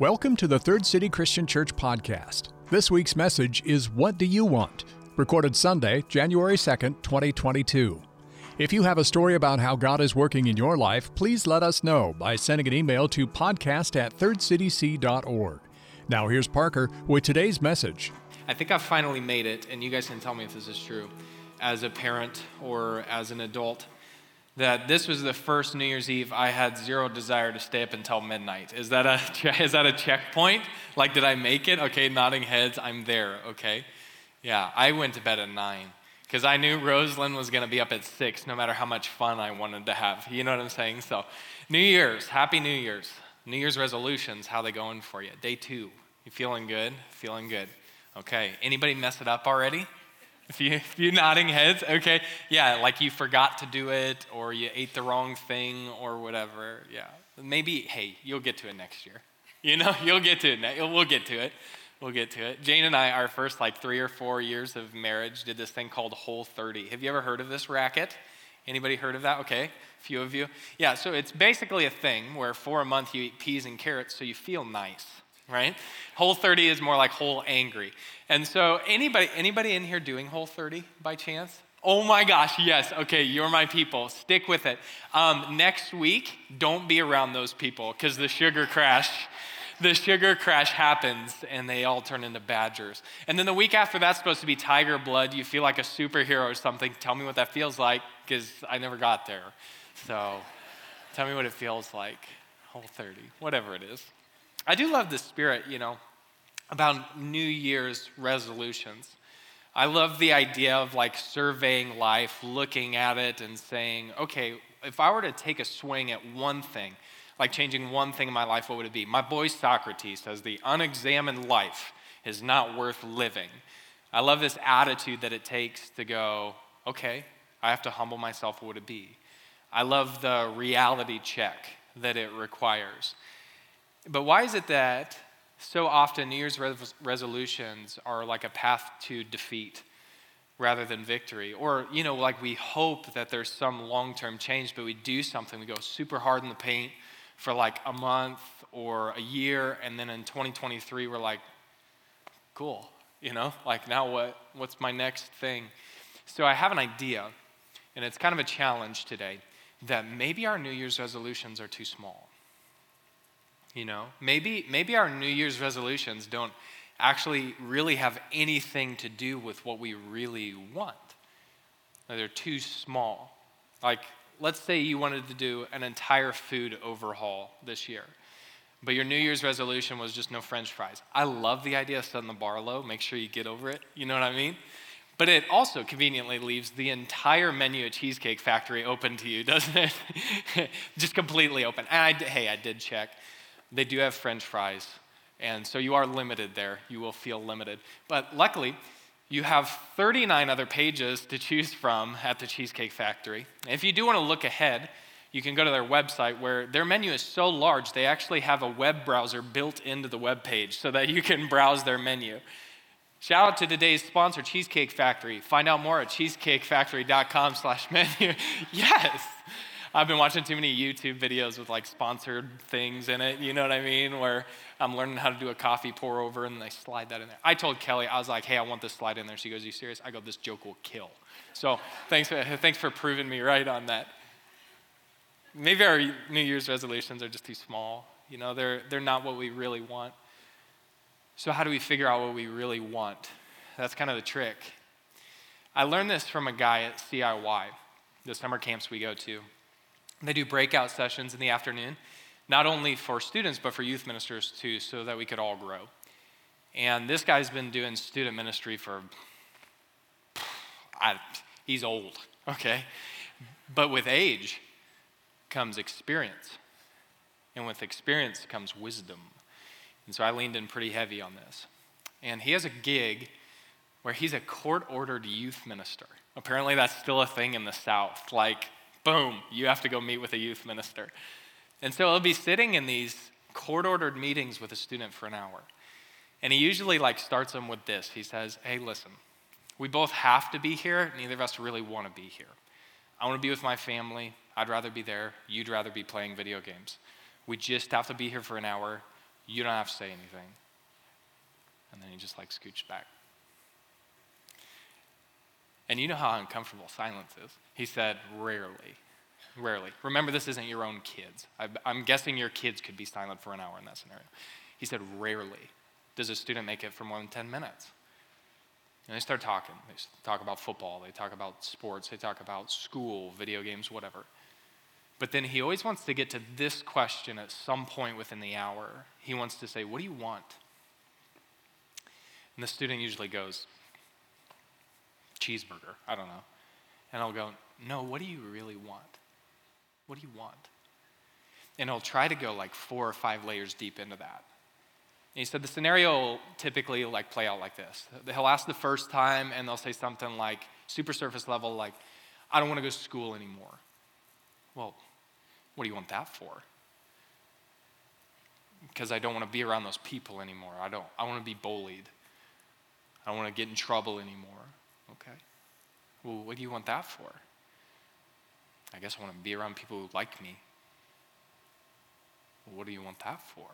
Welcome to the Third City Christian Church podcast. This week's message is What Do You Want? Recorded Sunday, January 2nd, 2022. If you have a story about how God is working in your life, please let us know by sending an email to podcast at thirdcityc.org. Now here's Parker with today's message. I think I've finally made it, and you guys can tell me if this is true, as a parent or as an adult that this was the first New Year's Eve I had zero desire to stay up until midnight. Is that a is that a checkpoint? Like, did I make it? Okay, nodding heads. I'm there. Okay, yeah. I went to bed at nine because I knew Rosalind was to be up at six, no matter how much fun I wanted to have. You know what I'm saying? So, New Year's, Happy New Year's, New Year's resolutions. How they going for you? Day two. You feeling good? Feeling good. Okay. Anybody mess it up already? You, if you nodding heads, okay. Yeah, like you forgot to do it or you ate the wrong thing or whatever. Yeah. Maybe, hey, you'll get to it next year. You know, you'll get to it. We'll get to it. We'll get to it. Jane and I, our first like three or four years of marriage, did this thing called Whole 30. Have you ever heard of this racket? Anybody heard of that? Okay, a few of you. Yeah, so it's basically a thing where for a month you eat peas and carrots so you feel nice right? Whole 30 is more like whole angry. And so anybody anybody in here doing whole 30 by chance? Oh my gosh, yes. Okay, you're my people. Stick with it. Um, next week, don't be around those people because the sugar crash, the sugar crash happens and they all turn into badgers. And then the week after that's supposed to be tiger blood. You feel like a superhero or something. Tell me what that feels like because I never got there. So tell me what it feels like. Whole 30, whatever it is. I do love the spirit, you know, about New Year's resolutions. I love the idea of like surveying life, looking at it and saying, okay, if I were to take a swing at one thing, like changing one thing in my life, what would it be? My boy Socrates says the unexamined life is not worth living. I love this attitude that it takes to go, okay, I have to humble myself. What would it be? I love the reality check that it requires. But why is it that so often New Year's res- resolutions are like a path to defeat rather than victory? Or, you know, like we hope that there's some long term change, but we do something, we go super hard in the paint for like a month or a year, and then in 2023, we're like, cool, you know, like now what, what's my next thing? So I have an idea, and it's kind of a challenge today, that maybe our New Year's resolutions are too small. You know, maybe, maybe our New Year's resolutions don't actually really have anything to do with what we really want. They're too small. Like, let's say you wanted to do an entire food overhaul this year, but your New Year's resolution was just no french fries. I love the idea of setting the bar low. Make sure you get over it. You know what I mean? But it also conveniently leaves the entire menu at Cheesecake Factory open to you, doesn't it? just completely open. And I, hey, I did check. They do have french fries, and so you are limited there. You will feel limited. But luckily, you have 39 other pages to choose from at the Cheesecake Factory. If you do want to look ahead, you can go to their website where their menu is so large, they actually have a web browser built into the web page so that you can browse their menu. Shout out to today's sponsor, Cheesecake Factory. Find out more at cheesecakefactory.com slash menu. yes. I've been watching too many YouTube videos with like sponsored things in it, you know what I mean? Where I'm learning how to do a coffee pour over and they slide that in there. I told Kelly, I was like, hey, I want this slide in there. She goes, Are you serious? I go, This joke will kill. So thanks for, thanks for proving me right on that. Maybe our New Year's resolutions are just too small. You know, they're, they're not what we really want. So, how do we figure out what we really want? That's kind of the trick. I learned this from a guy at CIY, the summer camps we go to. They do breakout sessions in the afternoon, not only for students, but for youth ministers too, so that we could all grow. And this guy's been doing student ministry for, I, he's old, okay? But with age comes experience. And with experience comes wisdom. And so I leaned in pretty heavy on this. And he has a gig where he's a court ordered youth minister. Apparently, that's still a thing in the South. Like, boom, you have to go meet with a youth minister. And so I'll be sitting in these court ordered meetings with a student for an hour. And he usually like starts them with this. He says, "Hey, listen. We both have to be here. Neither of us really want to be here. I want to be with my family. I'd rather be there. You'd rather be playing video games. We just have to be here for an hour. You don't have to say anything. And then he just like scooched back. And you know how uncomfortable silence is. He said, rarely. Rarely. Remember, this isn't your own kids. I'm guessing your kids could be silent for an hour in that scenario. He said, rarely does a student make it for more than 10 minutes. And they start talking. They talk about football, they talk about sports, they talk about school, video games, whatever. But then he always wants to get to this question at some point within the hour. He wants to say, What do you want? And the student usually goes, Cheeseburger. I don't know. And I'll go, No, what do you really want? What do you want? And he'll try to go like four or five layers deep into that. And he said the scenario will typically like play out like this. He'll ask the first time and they'll say something like super surface level, like, I don't want to go to school anymore. Well, what do you want that for? Because I don't want to be around those people anymore. I don't I want to be bullied. I don't want to get in trouble anymore. Okay. Well, what do you want that for? I guess I want to be around people who like me. Well, what do you want that for?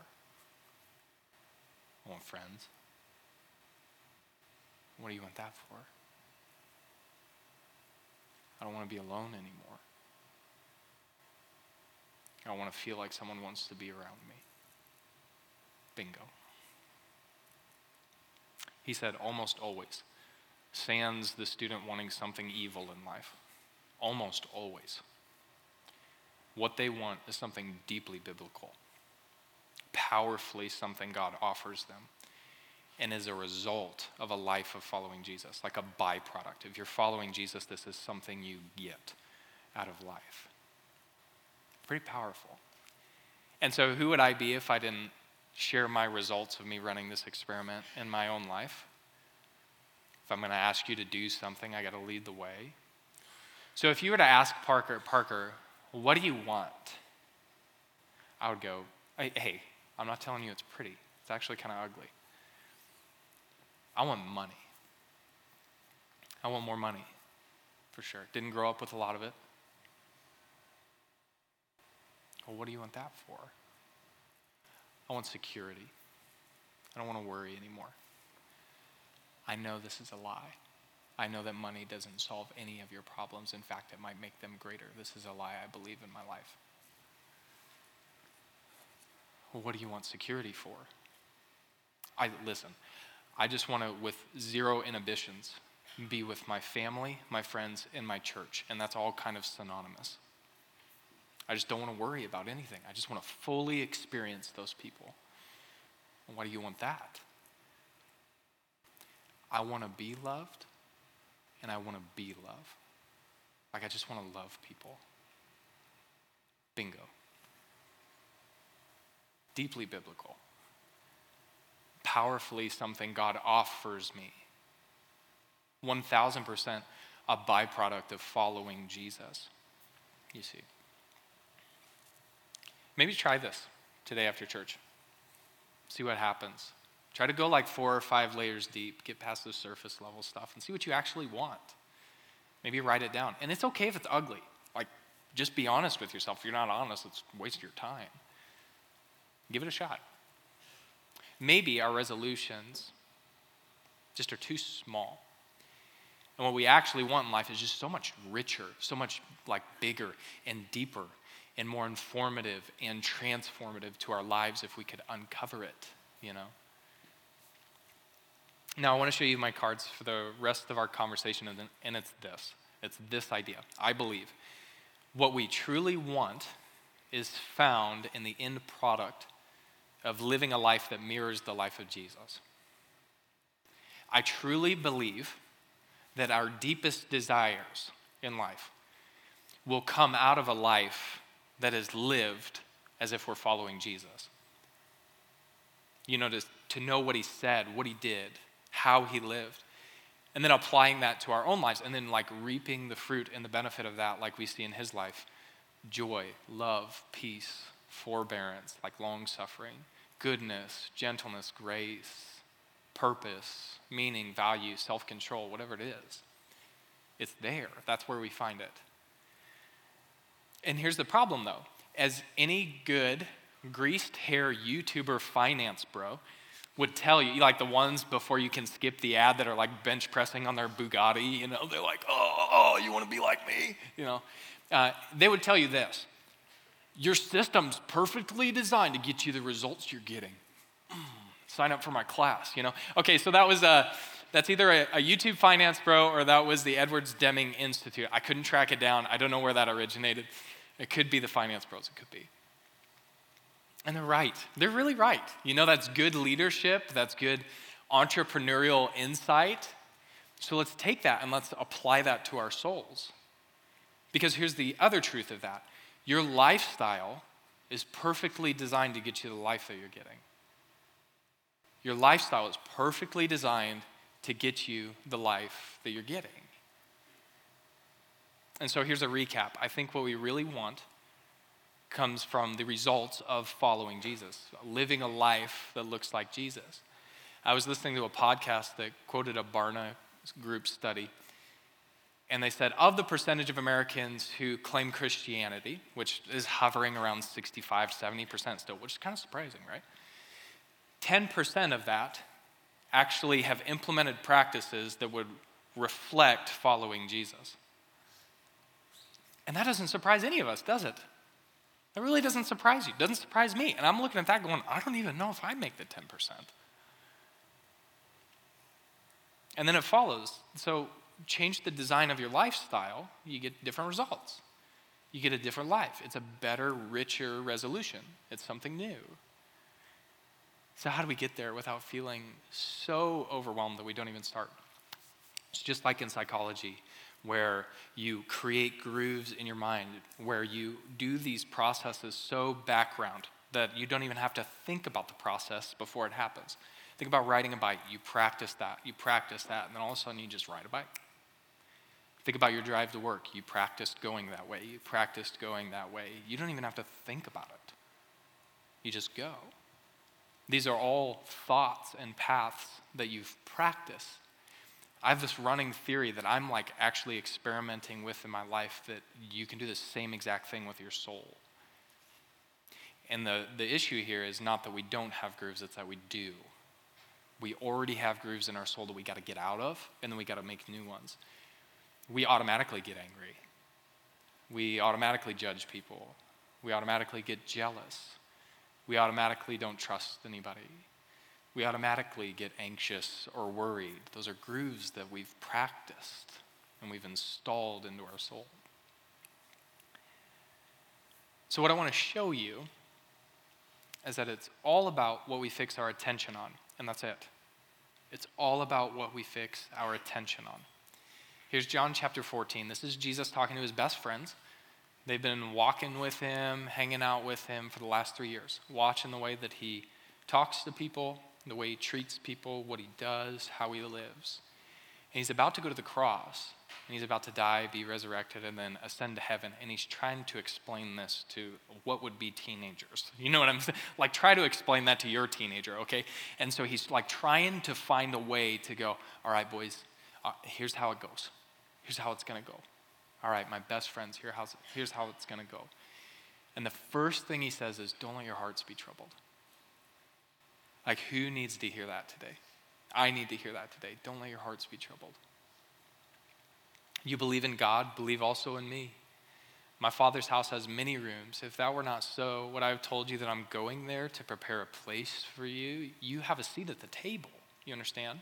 I want friends. What do you want that for? I don't want to be alone anymore. I want to feel like someone wants to be around me. Bingo. He said, almost always. Sans the student wanting something evil in life. Almost always. What they want is something deeply biblical, powerfully something God offers them, and is a result of a life of following Jesus, like a byproduct. If you're following Jesus, this is something you get out of life. Pretty powerful. And so, who would I be if I didn't share my results of me running this experiment in my own life? If I'm going to ask you to do something, I got to lead the way. So, if you were to ask Parker, Parker, what do you want? I would go, hey, I'm not telling you it's pretty. It's actually kind of ugly. I want money. I want more money, for sure. Didn't grow up with a lot of it. Well, what do you want that for? I want security. I don't want to worry anymore. I know this is a lie. I know that money doesn't solve any of your problems. In fact, it might make them greater. This is a lie I believe in my life. Well, what do you want security for? I listen. I just want to, with zero inhibitions, be with my family, my friends, and my church, and that's all kind of synonymous. I just don't want to worry about anything. I just want to fully experience those people. why do you want that? I want to be loved and I want to be love. Like, I just want to love people. Bingo. Deeply biblical. Powerfully something God offers me. 1000% a byproduct of following Jesus. You see. Maybe try this today after church. See what happens. Try to go like four or five layers deep, get past the surface level stuff, and see what you actually want. Maybe write it down. And it's okay if it's ugly. Like, just be honest with yourself. If you're not honest, it's waste your time. Give it a shot. Maybe our resolutions just are too small. And what we actually want in life is just so much richer, so much like bigger and deeper and more informative and transformative to our lives if we could uncover it, you know? Now, I want to show you my cards for the rest of our conversation, and it's this it's this idea. I believe what we truly want is found in the end product of living a life that mirrors the life of Jesus. I truly believe that our deepest desires in life will come out of a life that is lived as if we're following Jesus. You know, to, to know what he said, what he did, how he lived, and then applying that to our own lives, and then like reaping the fruit and the benefit of that, like we see in his life joy, love, peace, forbearance, like long suffering, goodness, gentleness, grace, purpose, meaning, value, self control, whatever it is. It's there. That's where we find it. And here's the problem, though. As any good greased hair YouTuber finance bro would tell you, like the ones before you can skip the ad that are like bench pressing on their Bugatti, you know, they're like, oh, oh you want to be like me, you know. Uh, they would tell you this your system's perfectly designed to get you the results you're getting. Sign up for my class, you know. Okay, so that was a. Uh, that's either a, a, YouTube finance bro or that was the Edwards Deming Institute. I couldn't track it down. I don't know where that originated. It could be the finance bros, it could be. And they're right. They're really right. You know, that's good leadership, that's good entrepreneurial insight. So let's take that and let's apply that to our souls. Because here's the other truth of that your lifestyle is perfectly designed to get you the life that you're getting. Your lifestyle is perfectly designed to get you the life that you're getting. And so here's a recap. I think what we really want comes from the results of following Jesus, living a life that looks like Jesus. I was listening to a podcast that quoted a Barna group study, and they said of the percentage of Americans who claim Christianity, which is hovering around 65, 70% still, which is kind of surprising, right? 10% of that actually have implemented practices that would reflect following Jesus. And that doesn't surprise any of us, does it? That really doesn't surprise you. Doesn't surprise me. And I'm looking at that going, I don't even know if I make the 10%. And then it follows. So change the design of your lifestyle, you get different results. You get a different life. It's a better, richer resolution. It's something new. So, how do we get there without feeling so overwhelmed that we don't even start? It's just like in psychology where you create grooves in your mind, where you do these processes so background that you don't even have to think about the process before it happens. Think about riding a bike. You practice that, you practice that, and then all of a sudden you just ride a bike. Think about your drive to work. You practiced going that way, you practiced going that way. You don't even have to think about it, you just go. These are all thoughts and paths that you've practiced I have this running theory that I'm like actually experimenting with in my life that you can do the same exact thing with your soul. And the, the issue here is not that we don't have grooves, it's that we do. We already have grooves in our soul that we got to get out of, and then we got to make new ones. We automatically get angry. We automatically judge people. We automatically get jealous. We automatically don't trust anybody we automatically get anxious or worried. Those are grooves that we've practiced and we've installed into our soul. So, what I want to show you is that it's all about what we fix our attention on, and that's it. It's all about what we fix our attention on. Here's John chapter 14. This is Jesus talking to his best friends. They've been walking with him, hanging out with him for the last three years, watching the way that he talks to people, the way he treats people, what he does, how he lives. And he's about to go to the cross, and he's about to die, be resurrected, and then ascend to heaven. And he's trying to explain this to what would be teenagers. You know what I'm saying? Like, try to explain that to your teenager, okay? And so he's like trying to find a way to go, all right, boys, uh, here's how it goes. Here's how it's to go. All right, my best friends, here how's, here's how it's to go. And the first thing he says is, don't let your hearts be troubled. Like, who needs to hear that today? I need to hear that today. Don't let your hearts be troubled. You believe in God, believe also in me. My Father's house has many rooms. If that were not so, would I have told you that I'm going there to prepare a place for you? You have a seat at the table. You understand?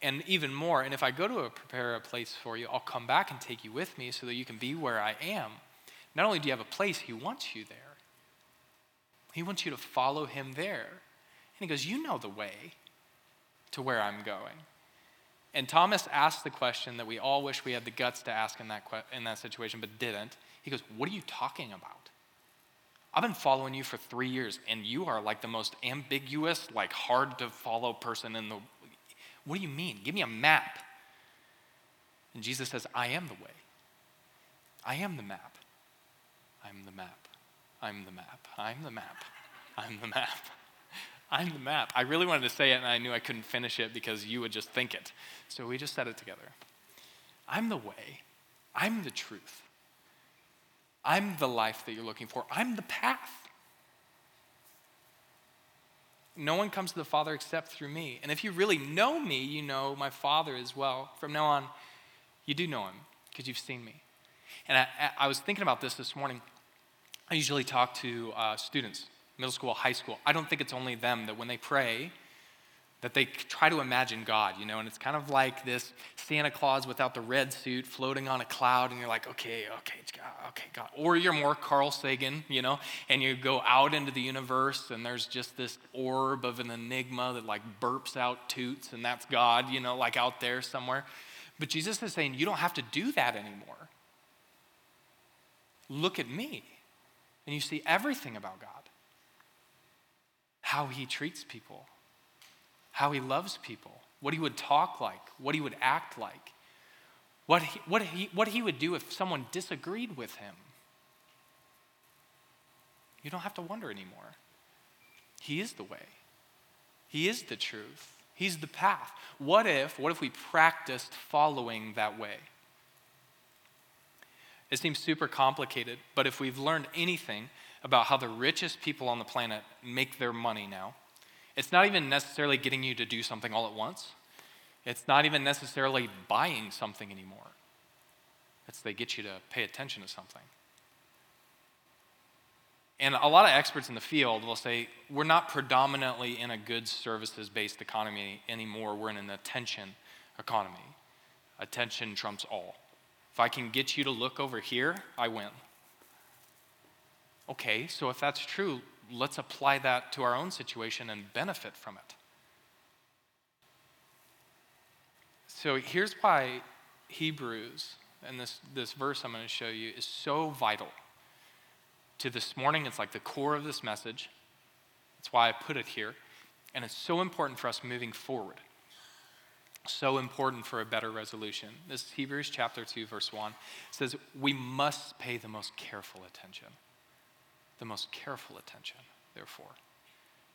And even more, and if I go to a, prepare a place for you, I'll come back and take you with me so that you can be where I am. Not only do you have a place, He wants you there. He wants you to follow him there. And he goes, You know the way to where I'm going. And Thomas asked the question that we all wish we had the guts to ask in that, in that situation, but didn't. He goes, What are you talking about? I've been following you for three years, and you are like the most ambiguous, like hard to follow person in the. What do you mean? Give me a map. And Jesus says, I am the way. I am the map. I am the map. I'm the map. I'm the map. I'm the map. I'm the map. I really wanted to say it and I knew I couldn't finish it because you would just think it. So we just said it together. I'm the way. I'm the truth. I'm the life that you're looking for. I'm the path. No one comes to the Father except through me. And if you really know me, you know my Father as well. From now on, you do know him because you've seen me. And I, I, was thinking about this this morning. I usually talk to uh, students, middle school, high school. I don't think it's only them that when they pray, that they try to imagine God, you know, and it's kind of like this Santa Claus without the red suit floating on a cloud, and you're like, okay, okay, God, okay, God. Or you're more Carl Sagan, you know, and you go out into the universe, and there's just this orb of an enigma that like burps out toots, and that's God, you know, like out there somewhere. But Jesus is saying, you don't have to do that anymore. Look at me, and you see everything about God how he treats people how he loves people, what he would talk like, what he would act like, what he, what he, what he would do if someone disagreed with him. You don't have to wonder anymore. He is the way, He is the truth, He's the path. What if, what if we practiced following that way? It seems super complicated, but if we've learned anything about how the richest people on the planet make their money now, it's not even necessarily getting you to do something all at once. It's not even necessarily buying something anymore. It's they get you to pay attention to something. And a lot of experts in the field will say we're not predominantly in a goods services based economy anymore. We're in an attention economy. Attention trumps all. If I can get you to look over here, I win. Okay, so if that's true, let's apply that to our own situation and benefit from it. So here's why Hebrews, and this, this verse I'm going to show you, is so vital to this morning. It's like the core of this message. That's why I put it here. And it's so important for us moving forward. So important for a better resolution. This Hebrews chapter 2, verse 1 says, We must pay the most careful attention the most careful attention, therefore.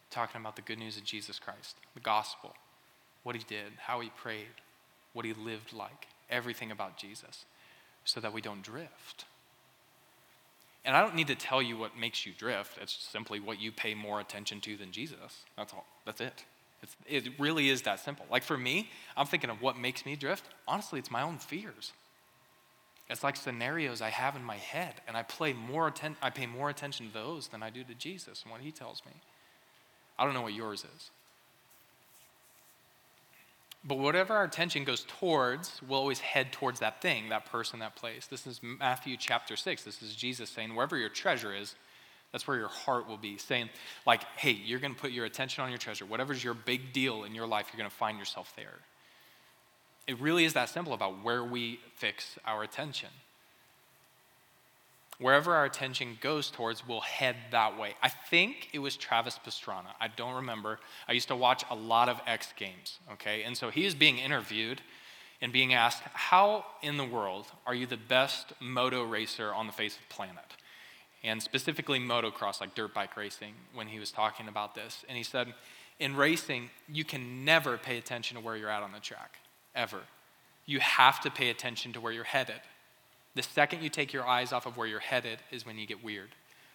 Talking about the good news of Jesus Christ, the gospel, what he did, how he prayed, what he lived like, everything about Jesus, so that we don't drift. And I don't need to tell you what makes you drift. It's simply what you pay more attention to than Jesus. That's all. That's it. It's, it really is that simple. Like for me, I'm thinking of what makes me drift. Honestly, it's my own fears. It's like scenarios I have in my head, and I, play more atten- I pay more attention to those than I do to Jesus and what he tells me. I don't know what yours is. But whatever our attention goes towards, we'll always head towards that thing, that person, that place. This is Matthew chapter 6. This is Jesus saying, wherever your treasure is, that's where your heart will be. Saying, like, hey, you're going to put your attention on your treasure. Whatever's your big deal in your life, you're going to find yourself there. It really is that simple about where we fix our attention. Wherever our attention goes towards, we'll head that way. I think it was Travis Pastrana. I don't remember. I used to watch a lot of X Games, okay? And so he is being interviewed and being asked, How in the world are you the best moto racer on the face of the planet? And specifically motocross, like dirt bike racing, when he was talking about this. And he said, In racing, you can never pay attention to where you're at on the track ever. You have to pay attention to where you're headed. The second you take your eyes off of where you're headed is when you get weird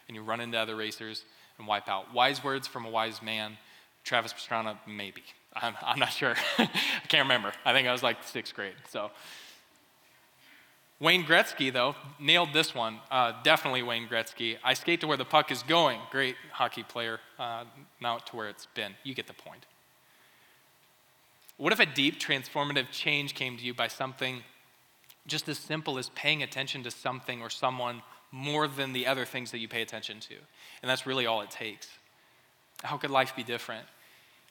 and you run into other racers and wipe out. Wise words from a wise man. Travis Pastrana, maybe. I'm, I'm not sure. I can't remember. I think I was like sixth grade. So, Wayne Gretzky, though, nailed this one. Uh, definitely Wayne Gretzky. I skate to where the puck is going. Great hockey player, uh, not to where it's been. You get the point. What if a deep transformative change came to you by something just as simple as paying attention to something or someone more than the other things that you pay attention to? And that's really all it takes. How could life be different?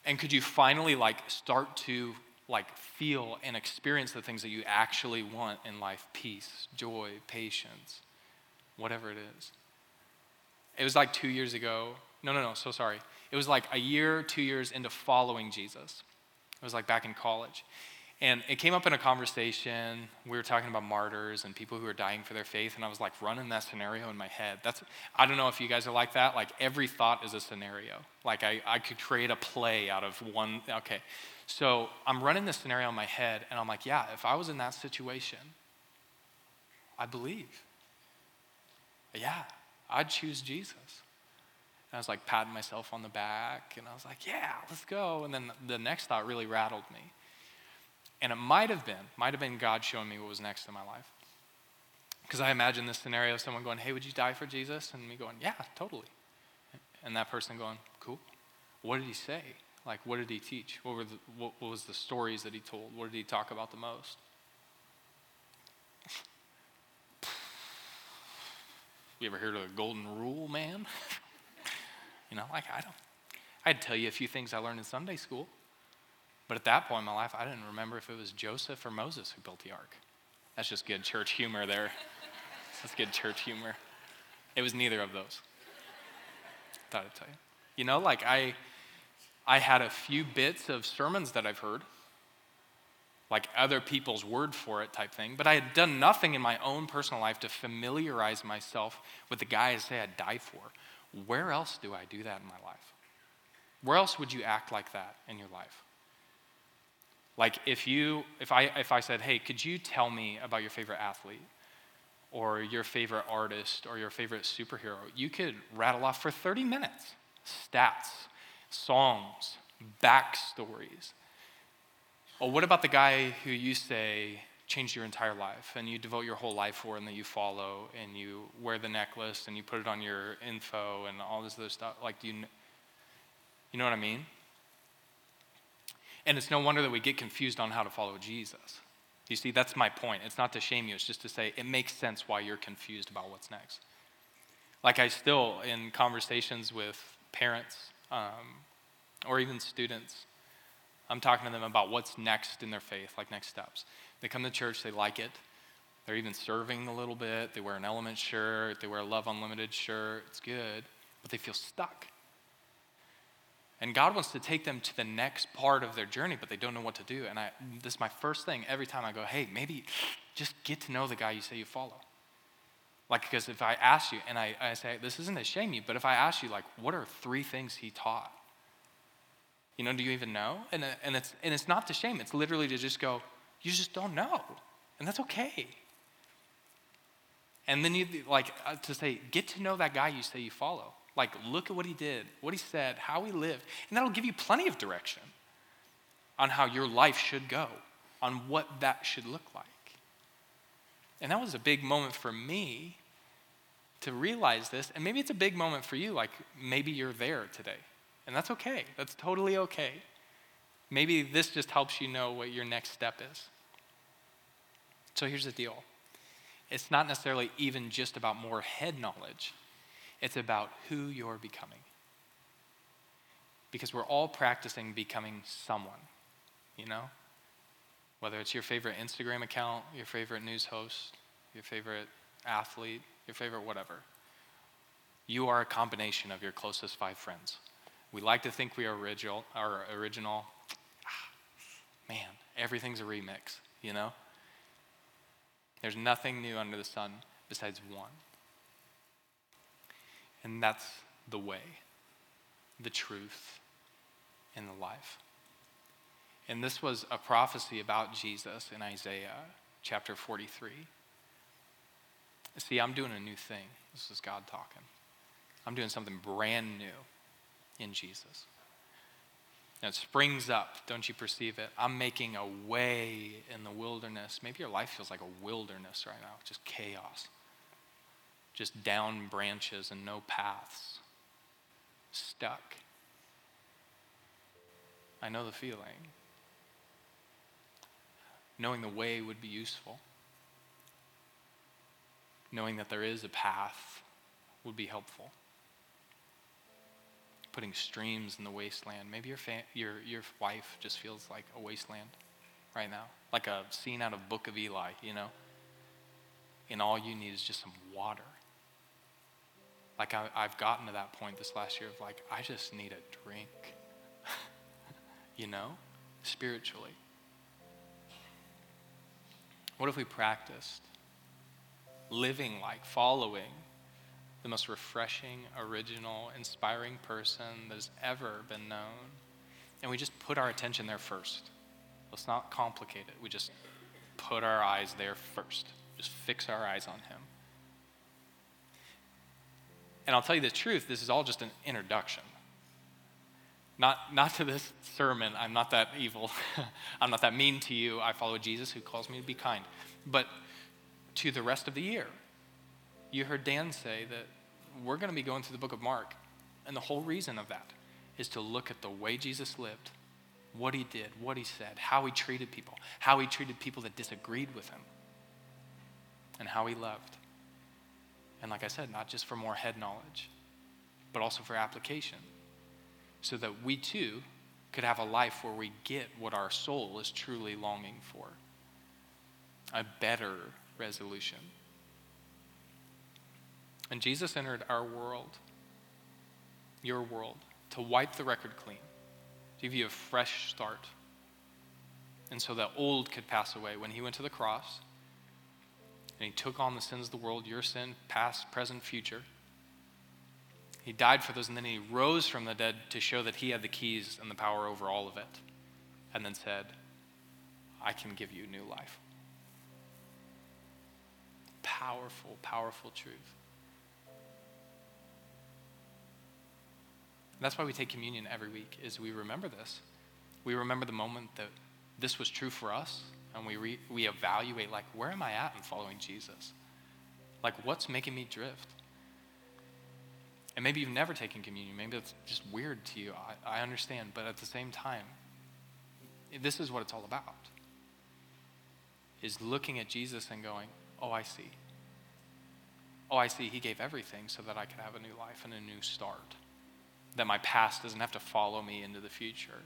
And could you finally like start to like feel and experience the things that you actually want in life peace, joy, patience, whatever it is. It was like two years ago. No, no, no, so sorry. It was like a year, two years into following Jesus. It was like back in college. And it came up in a conversation. We were talking about martyrs and people who are dying for their faith, and I was like running that scenario in my head. That's I don't know if you guys are like that. Like every thought is a scenario. Like I, I could create a play out of one. Okay. So I'm running this scenario in my head, and I'm like, yeah, if I was in that situation, I believe. Yeah, I'd choose Jesus. And I was like patting myself on the back, and I was like, yeah, let's go. And then the next thought really rattled me. And it might have been, might have been God showing me what was next in my life. Because I imagine this scenario of someone going, hey, would you die for Jesus? And me going, yeah, totally. And that person going, cool. What did he say? Like, what did he teach? What, were the, what, was the stories that he told? What did he talk about the most? You ever heard of the golden rule, man? you know, like I don't. I'd tell you a few things I learned in Sunday school, but at that point in my life, I didn't remember if it was Joseph or Moses who built the ark. That's just good church humor there. That's good church humor. It was neither of those. Thought I'd tell you. You know, like I, I had a few bits of sermons that I've heard like other people's word for it type thing. But I had done nothing in my own personal life to familiarize myself with the guy I say I'd die for. Where else do I do that in my life? Where else would you act like that in your life? Like if you if I if I said, "Hey, could you tell me about your favorite athlete or your favorite artist or your favorite superhero?" You could rattle off for 30 minutes stats, songs, backstories, well, what about the guy who you say changed your entire life and you devote your whole life for and that you follow and you wear the necklace and you put it on your info and all this other stuff? Like, do you, you know what I mean? And it's no wonder that we get confused on how to follow Jesus. You see, that's my point. It's not to shame you, it's just to say it makes sense why you're confused about what's next. Like, I still, in conversations with parents um, or even students, I'm talking to them about what's next in their faith, like next steps. They come to church, they like it. They're even serving a little bit. They wear an element shirt, they wear a Love Unlimited shirt. It's good, but they feel stuck. And God wants to take them to the next part of their journey, but they don't know what to do. And I, this is my first thing every time I go, hey, maybe just get to know the guy you say you follow. Like, because if I ask you, and I, I say, this isn't to shame you, but if I ask you, like, what are three things he taught? You know, do you even know? And, uh, and, it's, and it's not to shame, it's literally to just go, you just don't know. And that's okay. And then you, like, uh, to say, get to know that guy you say you follow. Like, look at what he did, what he said, how he lived. And that'll give you plenty of direction on how your life should go, on what that should look like. And that was a big moment for me to realize this. And maybe it's a big moment for you, like maybe you're there today. And that's okay. That's totally okay. Maybe this just helps you know what your next step is. So here's the deal it's not necessarily even just about more head knowledge, it's about who you're becoming. Because we're all practicing becoming someone, you know? Whether it's your favorite Instagram account, your favorite news host, your favorite athlete, your favorite whatever. You are a combination of your closest five friends. We like to think we are original, are original. Ah, man, everything's a remix, you know? There's nothing new under the sun besides one. And that's the way, the truth, and the life. And this was a prophecy about Jesus in Isaiah chapter 43. See, I'm doing a new thing. This is God talking. I'm doing something brand new in Jesus. And it springs up, don't you perceive it? I'm making a way in the wilderness. Maybe your life feels like a wilderness right now, just chaos, just down branches and no paths, stuck. I know the feeling. Knowing the way would be useful. Knowing that there is a path would be helpful putting streams in the wasteland. Maybe your, fa- your, your wife just feels like a wasteland right now, like a scene out of Book of Eli, you know? And all you need is just some water. Like I, I've gotten to that point this last year of like, I just need a drink, you know, spiritually. What if we practiced living like, following the most refreshing, original, inspiring person that has ever been known. And we just put our attention there first. Let's not complicate it. We just put our eyes there first. Just fix our eyes on him. And I'll tell you the truth, this is all just an introduction. Not, not to this sermon, I'm not that evil. I'm not that mean to you. I follow Jesus who calls me to be kind. But to the rest of the year, you heard Dan say that we're going to be going through the book of Mark. And the whole reason of that is to look at the way Jesus lived, what he did, what he said, how he treated people, how he treated people that disagreed with him, and how he loved. And like I said, not just for more head knowledge, but also for application, so that we too could have a life where we get what our soul is truly longing for a better resolution. And Jesus entered our world, your world, to wipe the record clean, to give you a fresh start. And so that old could pass away. When he went to the cross and he took on the sins of the world, your sin, past, present, future, he died for those and then he rose from the dead to show that he had the keys and the power over all of it. And then said, I can give you new life. Powerful, powerful truth. that's why we take communion every week is we remember this. We remember the moment that this was true for us and we, re, we evaluate like where am I at in following Jesus? Like what's making me drift? And maybe you've never taken communion. Maybe it's just weird to you. I, I understand. But at the same time, this is what it's all about. Is looking at Jesus and going, oh, I see. Oh, I see. He gave everything so that I could have a new life and a new start that my past doesn't have to follow me into the future.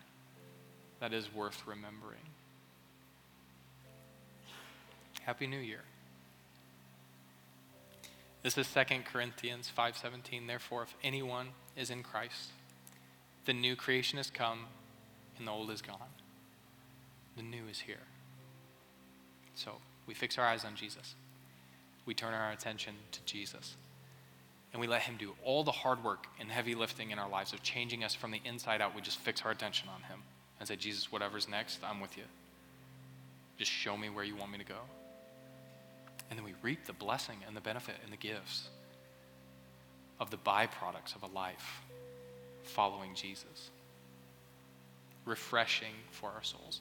That is worth remembering. Happy New Year. This is 2 Corinthians 5:17. Therefore, if anyone is in Christ, the new creation has come and the old is gone. The new is here. So, we fix our eyes on Jesus. We turn our attention to Jesus and we let Him do all the hard work and heavy lifting in our lives of changing us from the inside out, we just fix our attention on Him and say, Jesus, whatever's next, I'm with you. Just show me where you want me to go. And then we reap the blessing and the benefit and the gifts of the byproducts of a life following Jesus. Refreshing for our souls.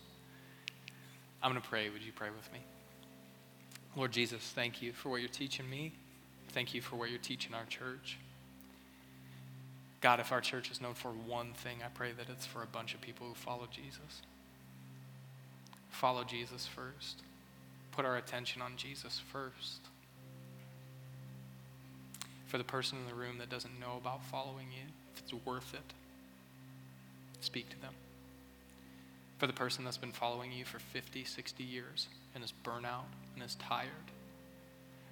I'm going to pray. Would you pray with me? Lord Jesus, thank you for what you're teaching me thank you for what you're teaching our church. God, if our church is known for one thing, I pray that it's for a bunch of people who follow Jesus. Follow Jesus first. Put our attention on Jesus first. For the person in the room that doesn't know about following you, if it's worth it, speak to them. For the person that's been following you for 50, 60 years and is burnout and is tired,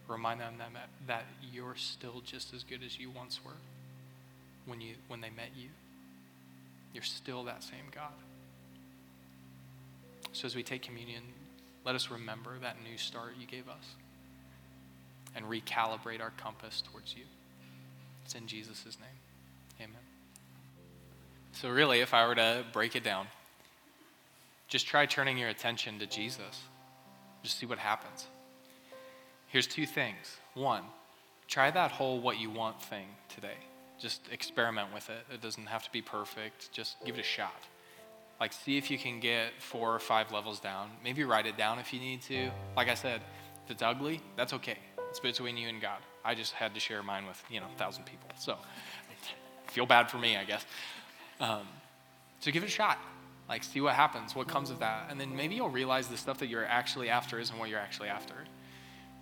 Remind them that, that you're still just as good as you once were when, you, when they met you. You're still that same God. So as we take communion, let us remember that new start you gave us and recalibrate our compass towards you. It's in Jesus' name. Amen. So, really, if I were to break it down, just try turning your attention to Jesus. Just see what happens. Here's two things. One, try that whole what you want thing today. Just experiment with it. It doesn't have to be perfect. Just give it a shot. Like, see if you can get four or five levels down. Maybe write it down if you need to. Like I said, if it's ugly, that's okay. It's between you and God. I just had to share mine with, you know, a thousand people. So, feel bad for me, I guess. Um, so, give it a shot. Like, see what happens, what comes of that. And then maybe you'll realize the stuff that you're actually after isn't what you're actually after.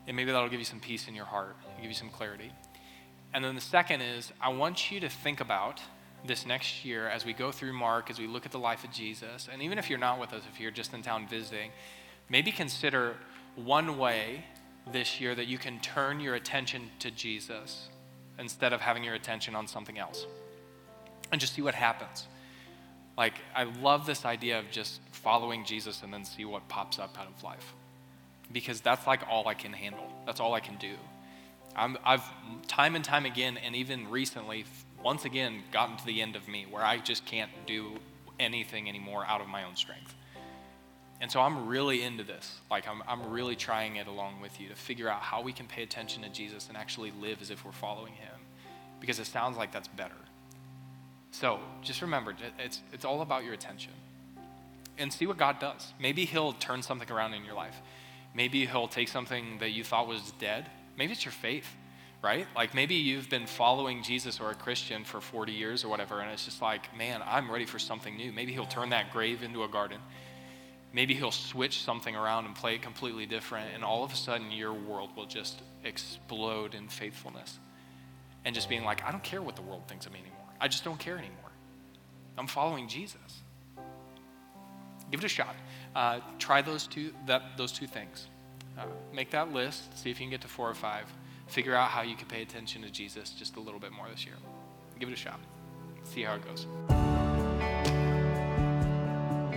And maybe that'll give you some peace in your heart, give you some clarity. And then the second is, I want you to think about this next year as we go through Mark, as we look at the life of Jesus. And even if you're not with us, if you're just in town visiting, maybe consider one way this year that you can turn your attention to Jesus instead of having your attention on something else. And just see what happens. Like, I love this idea of just following Jesus and then see what pops up out of life because that's like all I can handle. That's all I can do. i have time and time again, and even recently, once again, gotten to the end of me where I just can't do anything anymore out of my own strength. And so I'm really into this. Like, I'm, I'm really trying it along with you to figure out how we can pay attention to Jesus and actually live as if we're following him because it sounds like that's better. So just remember, it's, it's all about your attention. And see what God does. Maybe He'll turn something around in your life. Maybe He'll take something that you thought was dead. Maybe it's your faith, right? Like maybe you've been following Jesus or a Christian for 40 years or whatever, and it's just like, man, I'm ready for something new. Maybe He'll turn that grave into a garden. Maybe He'll switch something around and play it completely different, and all of a sudden your world will just explode in faithfulness. And just being like, I don't care what the world thinks of me anymore. I just don't care anymore. I'm following Jesus. Give it a shot. Uh, try those two, that, those two things. Uh, make that list, see if you can get to four or five. Figure out how you can pay attention to Jesus just a little bit more this year. Give it a shot. See how it goes.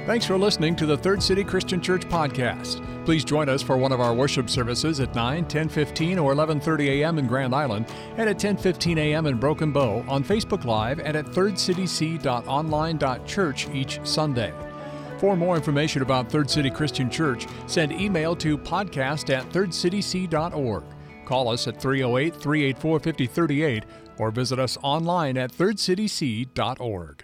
Thanks for listening to the Third City Christian Church podcast. Please join us for one of our worship services at 9, 10:15 or 11:30 a.m. in Grand Island and at 10:15 a.m. in Broken Bow on Facebook Live and at thirdcityc.online.church each Sunday. For more information about Third City Christian Church, send email to podcast at thirdcityc.org. Call us at 308 384 5038 or visit us online at thirdcityc.org.